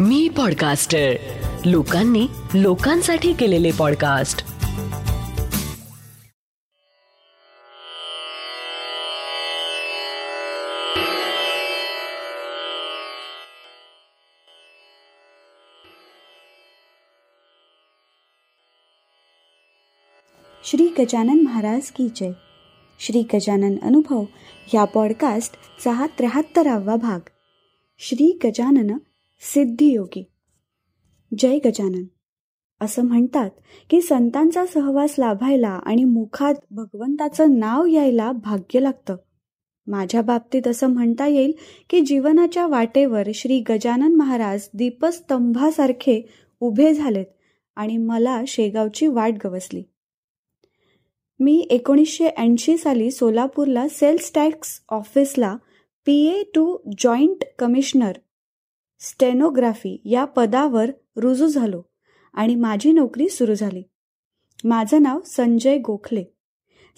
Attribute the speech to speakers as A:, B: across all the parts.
A: मी podcaster लोकांनी लोकांसाठी केलेले पॉडकास्ट
B: श्री गजानन महाराज की जय. श्री गजानन अनुभव या पॉडकास्टचा हा त्र्याहत्तरावा भाग. श्री गजानन सिद्धियोगी. जय गजानन. असं म्हणतात की संतांचा सहवास लाभायला आणि मुखात भगवंताचं नाव यायला भाग्य लागतं. माझ्या बाबतीत असं म्हणता येईल की जीवनाच्या वाटेवर श्री गजानन महाराज दीपस्तंभासारखे उभे झालेत आणि मला शेगावची वाट गवसली. मी एकोणीसशे ऐंशी साली सोलापूरला सेल्स टॅक्स ऑफिसला P A to joint commissioner stenography या पदावर रुजू झालो आणि माझी नोकरी सुरू झाली. माझं नाव संजय गोखले.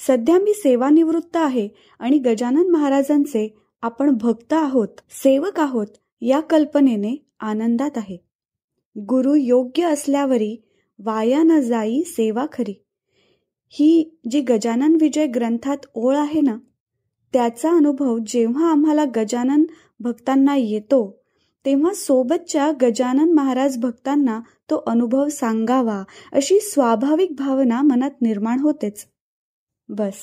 B: सध्या मी सेवानिवृत्त आहे आणि गजानन महाराजांचे आपण भक्त आहोत सेवक आहोत या कल्पनेने आनंदात आहे. गुरु योग्य असल्यावरी वाया न जाई सेवा खरी. ही जी गजानन विजय ग्रंथात ओळ आहे ना त्याचा अनुभव जेव्हा आम्हाला गजानन भक्तांना येतो तेव्हा सोबतच्या गजानन महाराज भक्तांना तो अनुभव सांगावा अशी स्वाभाविक भावना मनात निर्माण होतेच. बस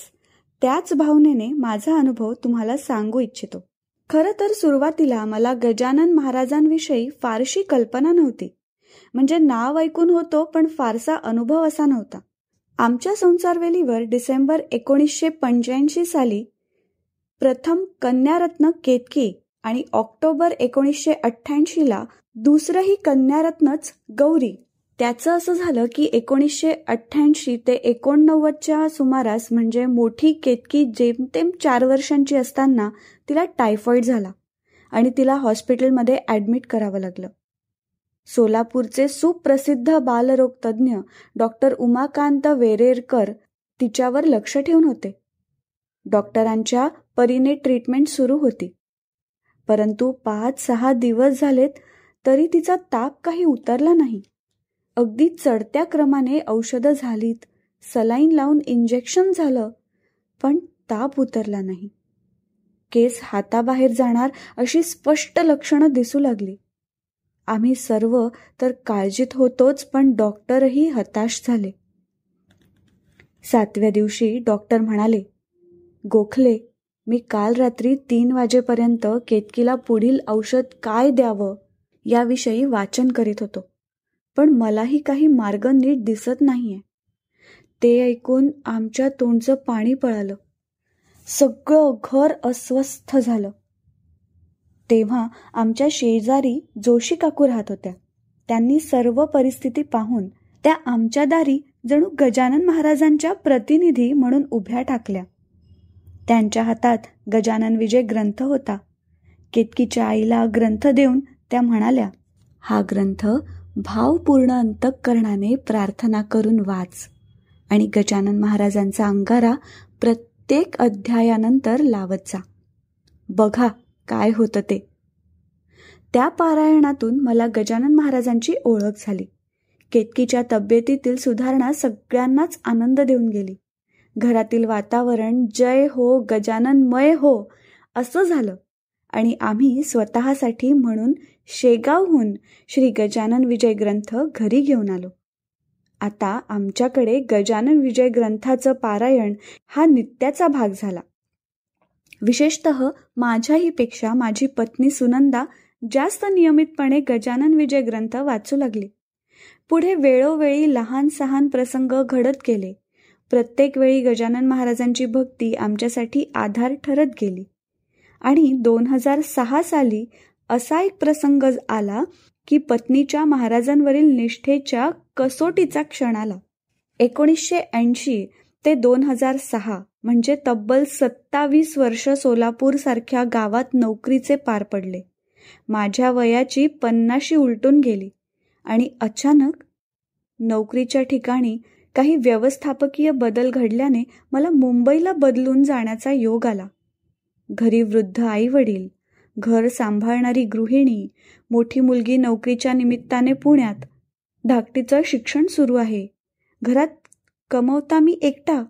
B: त्याच भावनेने माझा अनुभव तुम्हाला सांगू इच्छितो. खरं तर सुरुवातीला मला गजानन महाराजांविषयी फारशी कल्पना नव्हती. म्हणजे नाव ऐकून होतो पण फारसा अनुभव असा नव्हता. आमच्या संसारवेलीवर डिसेंबर एकोणीसशे पंच्याऐंशी साली प्रथम कन्यारत्न केतकी आणि ऑक्टोबर एकोणीसशे अठ्ठ्याऐंशीला दुसरंही कन्यारत्नच गौरी. त्याचं असं झालं की एकोणीसशे अठ्ठ्याऐंशी ते एकोणनव्वदच्या सुमारास म्हणजे मोठी केतकी जेमतेम चार वर्षांची असताना तिला टायफॉईड झाला आणि तिला हॉस्पिटलमध्ये ॲडमिट करावं लागलं. सोलापूरचे सुप्रसिद्ध बालरोगतज्ञ डॉक्टर उमाकांत वेरेरकर तिच्यावर लक्ष ठेवून होते. डॉक्टरांच्या परीने ट्रीटमेंट सुरू होती. परंतु पाच सहा दिवस झालेत तरी तिचा ताप काही उतरला नाही. अगदी चढत्या क्रमाने औषधं झालीत सलाईन लावून इंजेक्शन झालं पण ताप उतरला नाही. केस हाताबाहेर जाणार अशी स्पष्ट लक्षणं दिसू लागली. आम्ही सर्व तर काळजीत होतोच पण डॉक्टरही हताश झाले. सातव्या दिवशी डॉक्टर म्हणाले गोखले मी काल रात्री तीन वाजेपर्यंत केतकीला पुढील औषध काय द्यावं याविषयी वाचन करीत होतो. पण मलाही काही मार्ग नीट दिसत नाहीये. ते ऐकून आमच्या तोंडचं पाणी पळालं. सगळं घर अस्वस्थ झालं. तेव्हा आमच्या शेजारी जोशी काकू राहत होत्या. त्यांनी सर्व परिस्थिती पाहून त्या आमच्या दारी जणू गजानन महाराजांच्या प्रतिनिधी म्हणून उभ्या टाकल्या त्यांच्या हातात गजानन विजय ग्रंथ होता. केतकीच्या आईला ग्रंथ देऊन त्या म्हणाल्या हा ग्रंथ भावपूर्ण अंतकरणाने प्रार्थना करून वाच. आणि गजानन महाराजांचा अंगारा प्रत्येक अध्यायानंतर लावत जा. बघा काय होतं ते. त्या पारायणातून मला गजानन महाराजांची ओळख झाली. केतकीच्या तब्येतीतील सुधारणा सगळ्यांनाच आनंद देऊन गेली. घरातील वातावरण जय हो गजाननमय हो असं झालं. आणि आम्ही स्वतःसाठी म्हणून शेगावहून श्री गजानन विजय ग्रंथ घरी घेऊन आलो. आता आमच्याकडे गजानन विजय ग्रंथाचं पारायण हा नित्याचा भाग झाला. विशेषत माझ्याही पेक्षा माझी पत्नी सुनंदा जास्त नियमितपणे गजानन विजय ग्रंथ वाचू लागली. पुढे वेळोवेळी लहान सहान प्रसंग घडत गेले. प्रत्येक वेळी गजानन महाराजांची भक्ती आमच्यासाठी आधार ठरत गेली. आणि दोन हजार सहा साली असा एक प्रसंग आला की पत्नीच्या महाराजांवरील निष्ठेच्या कसोटीचा क्षण आला. एकोणीसशे ऐंशी ते दोन हजार सहा म्हणजे तब्बल सत्तावीस वर्ष सोलापूर सारख्या गावात नोकरीचे पार पडले. माझ्या वयाची पन्नाशी उलटून गेली. आणि अचानक नोकरीच्या ठिकाणी काही व्यवस्थापकीय बदल घडल्याने मला मुंबईला बदलून जाण्याचा योग आला. घरी वृद्ध आई वडील घर सांभाळणारी गृहिणी मोठी मुलगी नोकरीच्या निमित्ताने पुण्यात धाकटीचं शिक्षण सुरू आहे. घरात कमवता मी एकटा.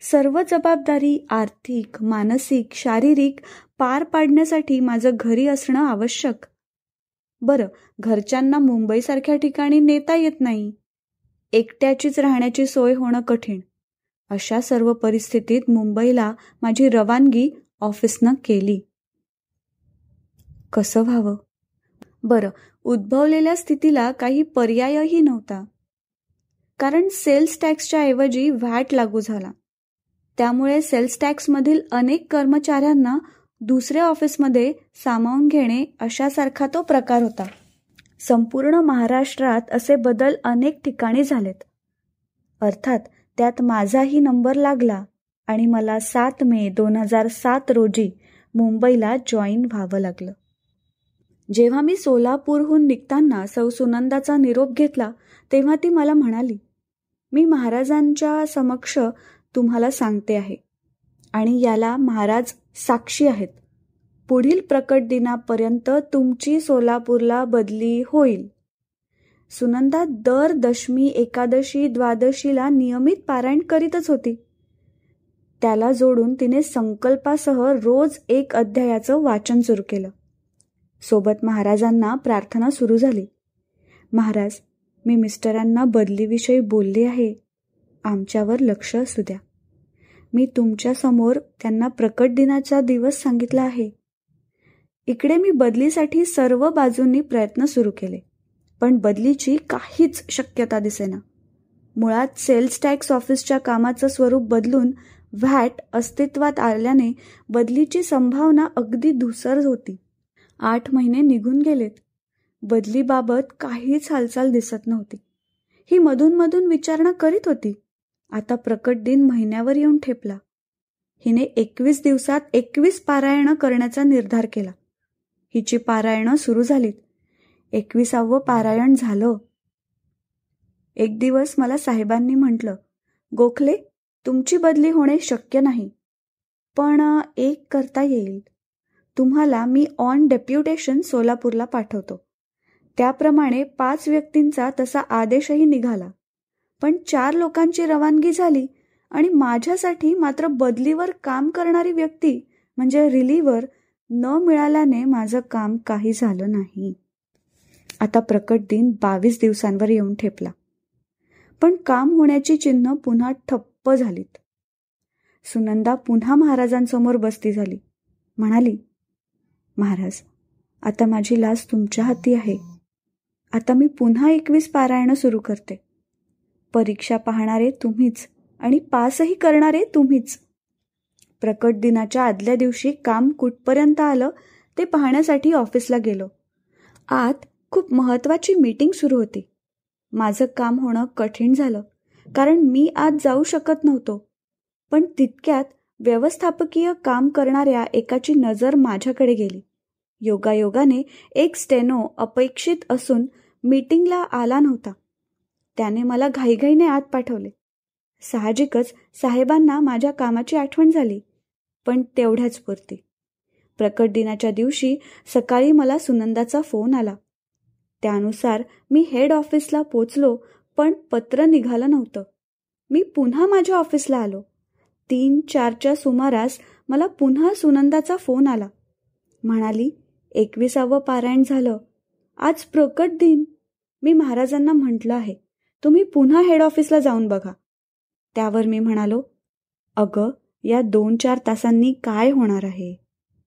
B: सर्व जबाबदारी आर्थिक मानसिक शारीरिक पार पाडण्यासाठी माझं घरी असणं आवश्यक. बरं घरच्यांना मुंबईसारख्या ठिकाणी नेता येत नाही. एकट्याचीच राहण्याची सोय होणं कठीण. अशा सर्व परिस्थितीत मुंबईला माझी रवानगी ऑफिसनं केली. कसं व्हावं? बरं उद्भवलेल्या स्थितीला काही पर्यायही नव्हता. कारण सेल्स टॅक्सच्या ऐवजी व्हॅट लागू झाला. त्यामुळे सेल्स टॅक्समधील अनेक कर्मचाऱ्यांना दुसऱ्या ऑफिसमध्ये सामावून घेणे अशासारखा तो प्रकार होता. संपूर्ण महाराष्ट्रात असे बदल अनेक ठिकाणी झालेत. अर्थात त्यात माझाही नंबर लागला आणि मला सात मे दोन हजार सात रोजी मुंबईला जॉईन व्हावं लागलं. जेव्हा मी सोलापूरहून निघताना सौ सुनंदाचा निरोप घेतला तेव्हा ती मला म्हणाली मी महाराजांच्या समक्ष तुम्हाला सांगते आहे आणि याला महाराज साक्षी आहेत. पुढील प्रकट दिनापर्यंत तुमची सोलापूरला बदली होईल. सुनंदा दर दशमी एकादशी द्वादशीला नियमित पारायण करीतच होती. त्याला जोडून तिने संकल्पासह रोज एक अध्यायाचं वाचन सुरू केलं. सोबत महाराजांना प्रार्थना सुरू झाली. महाराज मी मिस्टरांना बदलीविषयी बोलले आहे. आमच्यावर लक्ष असू द्या. मी तुमच्यासमोर त्यांना प्रकट दिनाचा दिवस सांगितला आहे. इकडे मी बदलीसाठी सर्व बाजूंनी प्रयत्न सुरू केले पण बदलीची काहीच शक्यता दिसेना. मुळात सेल्स टॅक्स ऑफिसच्या कामाचं स्वरूप बदलून व्हॅट अस्तित्वात आल्याने बदलीची संभावना अगदी धुसर होती. आठ महिने निघून गेलेत. बदलीबाबत काहीच हालचाल दिसत नव्हती. ही मधून मधून विचारणा करीत होती. आता प्रकट दिन महिन्यावर येऊन ठेपला. हिने एकवीस दिवसात एकवीस पारायणं करण्याचा निर्धार केला. हिची पारायणं सुरू झालीत. एकविसावं पारायण झालं. एक दिवस मला साहेबांनी म्हटलं गोखले तुमची बदली होणे शक्य नाही. पण एक करता येईल. तुम्हाला मी ऑन डेप्युटेशन सोलापूरला पाठवतो. त्याप्रमाणे पाच व्यक्तींचा तसा आदेशही निघाला. पण चार लोकांची रवानगी झाली आणि माझ्यासाठी मात्र बदलीवर काम करणारी व्यक्ती म्हणजे रिलीवर न मिळाल्याने माझं काम काही झालं नाही. आता प्रकट दिन बावीस दिवसांवर येऊन ठेपला. पण काम होण्याची चिन्ह पुन्हा ठप्प झालीत. सुनंदा पुन्हा महाराजांसमोर बसती झाली. म्हणाली महाराज आता माझी लाज तुमच्या हाती आहे. आता मी पुन्हा एकवीस पारायणं सुरू करते. परीक्षा पाहणारे तुम्हीच आणि पासही करणारे तुम्हीच. प्रकट दिनाच्या आदल्या दिवशी काम कुठपर्यंत आलं ते पाहण्यासाठी ऑफिसला गेलो. आत खूप महत्वाची मीटिंग सुरू होती. माझं काम होणं कठीण झालं कारण मी आत जाऊ शकत नव्हतो. पण तितक्यात व्यवस्थापकीय काम करणाऱ्या एकाची नजर माझ्याकडे गेली. योगायोगाने एक स्टेनो अपेक्षित असून मीटिंगला आला नव्हता. त्याने मला घाईघाईने आत पाठवले. साहजिकच साहेबांना माझ्या कामाची आठवण झाली. पण तेवढ्याच पुरती. प्रकट दिनाच्या दिवशी सकाळी मला सुनंदाचा फोन आला. त्यानुसार मी हेड ऑफिसला पोचलो पण पत्र निघालं नव्हतं. मी पुन्हा माझ्या ऑफिसला आलो. तीन चारच्या सुमारास मला पुन्हा सुनंदाचा फोन आला. म्हणाली एकविसावं पारायण झालं. आज प्रकट दिन. मी महाराजांना म्हटलं आहे तुम्ही पुन्हा हेड ऑफिसला जाऊन बघा. त्यावर मी म्हणालो अगं या दोन चार तासांनी काय होणार आहे?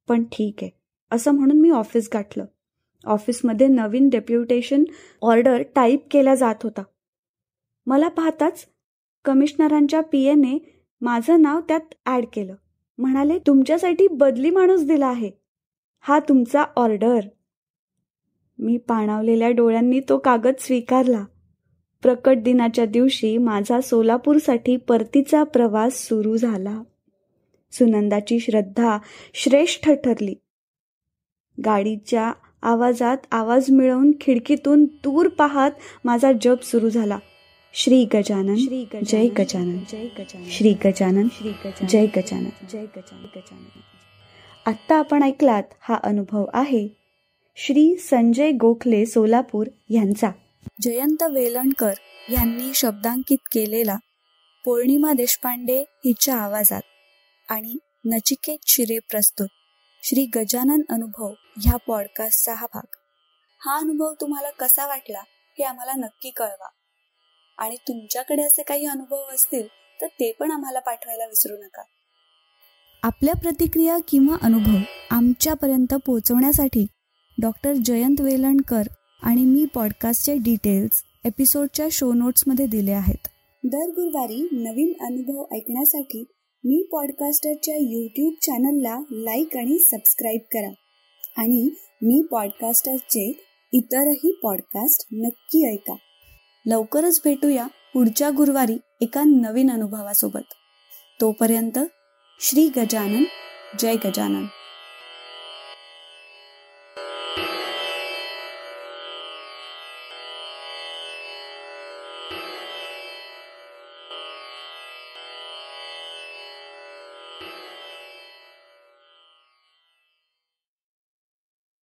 B: पण ठीक आहे. असं म्हणून मी ऑफिस गाठलं. ऑफिसमध्ये नवीन डेप्युटेशन ऑर्डर टाईप केला जात होता. मला पाहताच कमिशनरांच्या पी एने माझं नाव त्यात ॲड केलं. म्हणाले तुमच्यासाठी बदली माणूस दिला आहे. हा तुमचा ऑर्डर. मी पाणावलेल्या डोळ्यांनी तो कागद स्वीकारला. प्रकट दिनाच्या दिवशी माझा सोलापूरसाठी परतीचा प्रवास सुरू झाला. सुनंदाची श्रद्धा श्रेष्ठ ठरली. गाडीच्या आवाजात आवाज मिळवून खिडकीतून दूर पाहत माझा जप सुरू झाला. श्री गजानन श्री जय गजानन जय गजानन श्री गजानन श्री जय गजानन. जय गजानन गजानन. आत्ता आपण ऐकलात हा अनुभव आहे श्री संजय गोखले सोलापूर यांचा. जयंत वेलणकर यांनी शब्दांकित केलेला पौर्णिमा देशपांडे हिच्या आवाजात. आणि नचिकेत शिरे प्रस्तुत. श्री गजानन अनुभव ह्या पॉडकास्टचा हा भाग. हा अनुभव तुम्हाला कसा वाटला हे आम्हाला नक्की कळवा. आणि तुमच्याकडे असे काही अनुभव असतील तर ते पण आम्हाला पाठवायला विसरू नका. आपल्या प्रतिक्रिया किंवा अनुभव आमच्यापर्यंत पोहोचवण्यासाठी डॉक्टर जयंत वेलणकर आणि मी पॉडकास्टचे डिटेल्स एपिसोडच्या शो नोट्समध्ये दिले आहेत. दर गुरुवारी नवीन अनुभव ऐकण्यासाठी मी पॉडकास्टरच्या यूट्यूब चॅनलला लाईक आणि सबस्क्राईब करा. आणि मी पॉडकास्टरचे इतरही पॉडकास्ट नक्की ऐका. लवकरच भेटूया पुढच्या गुरुवारी एका नवीन अनुभवासोबत. तोपर्यंत श्री गजानन जय गजानन.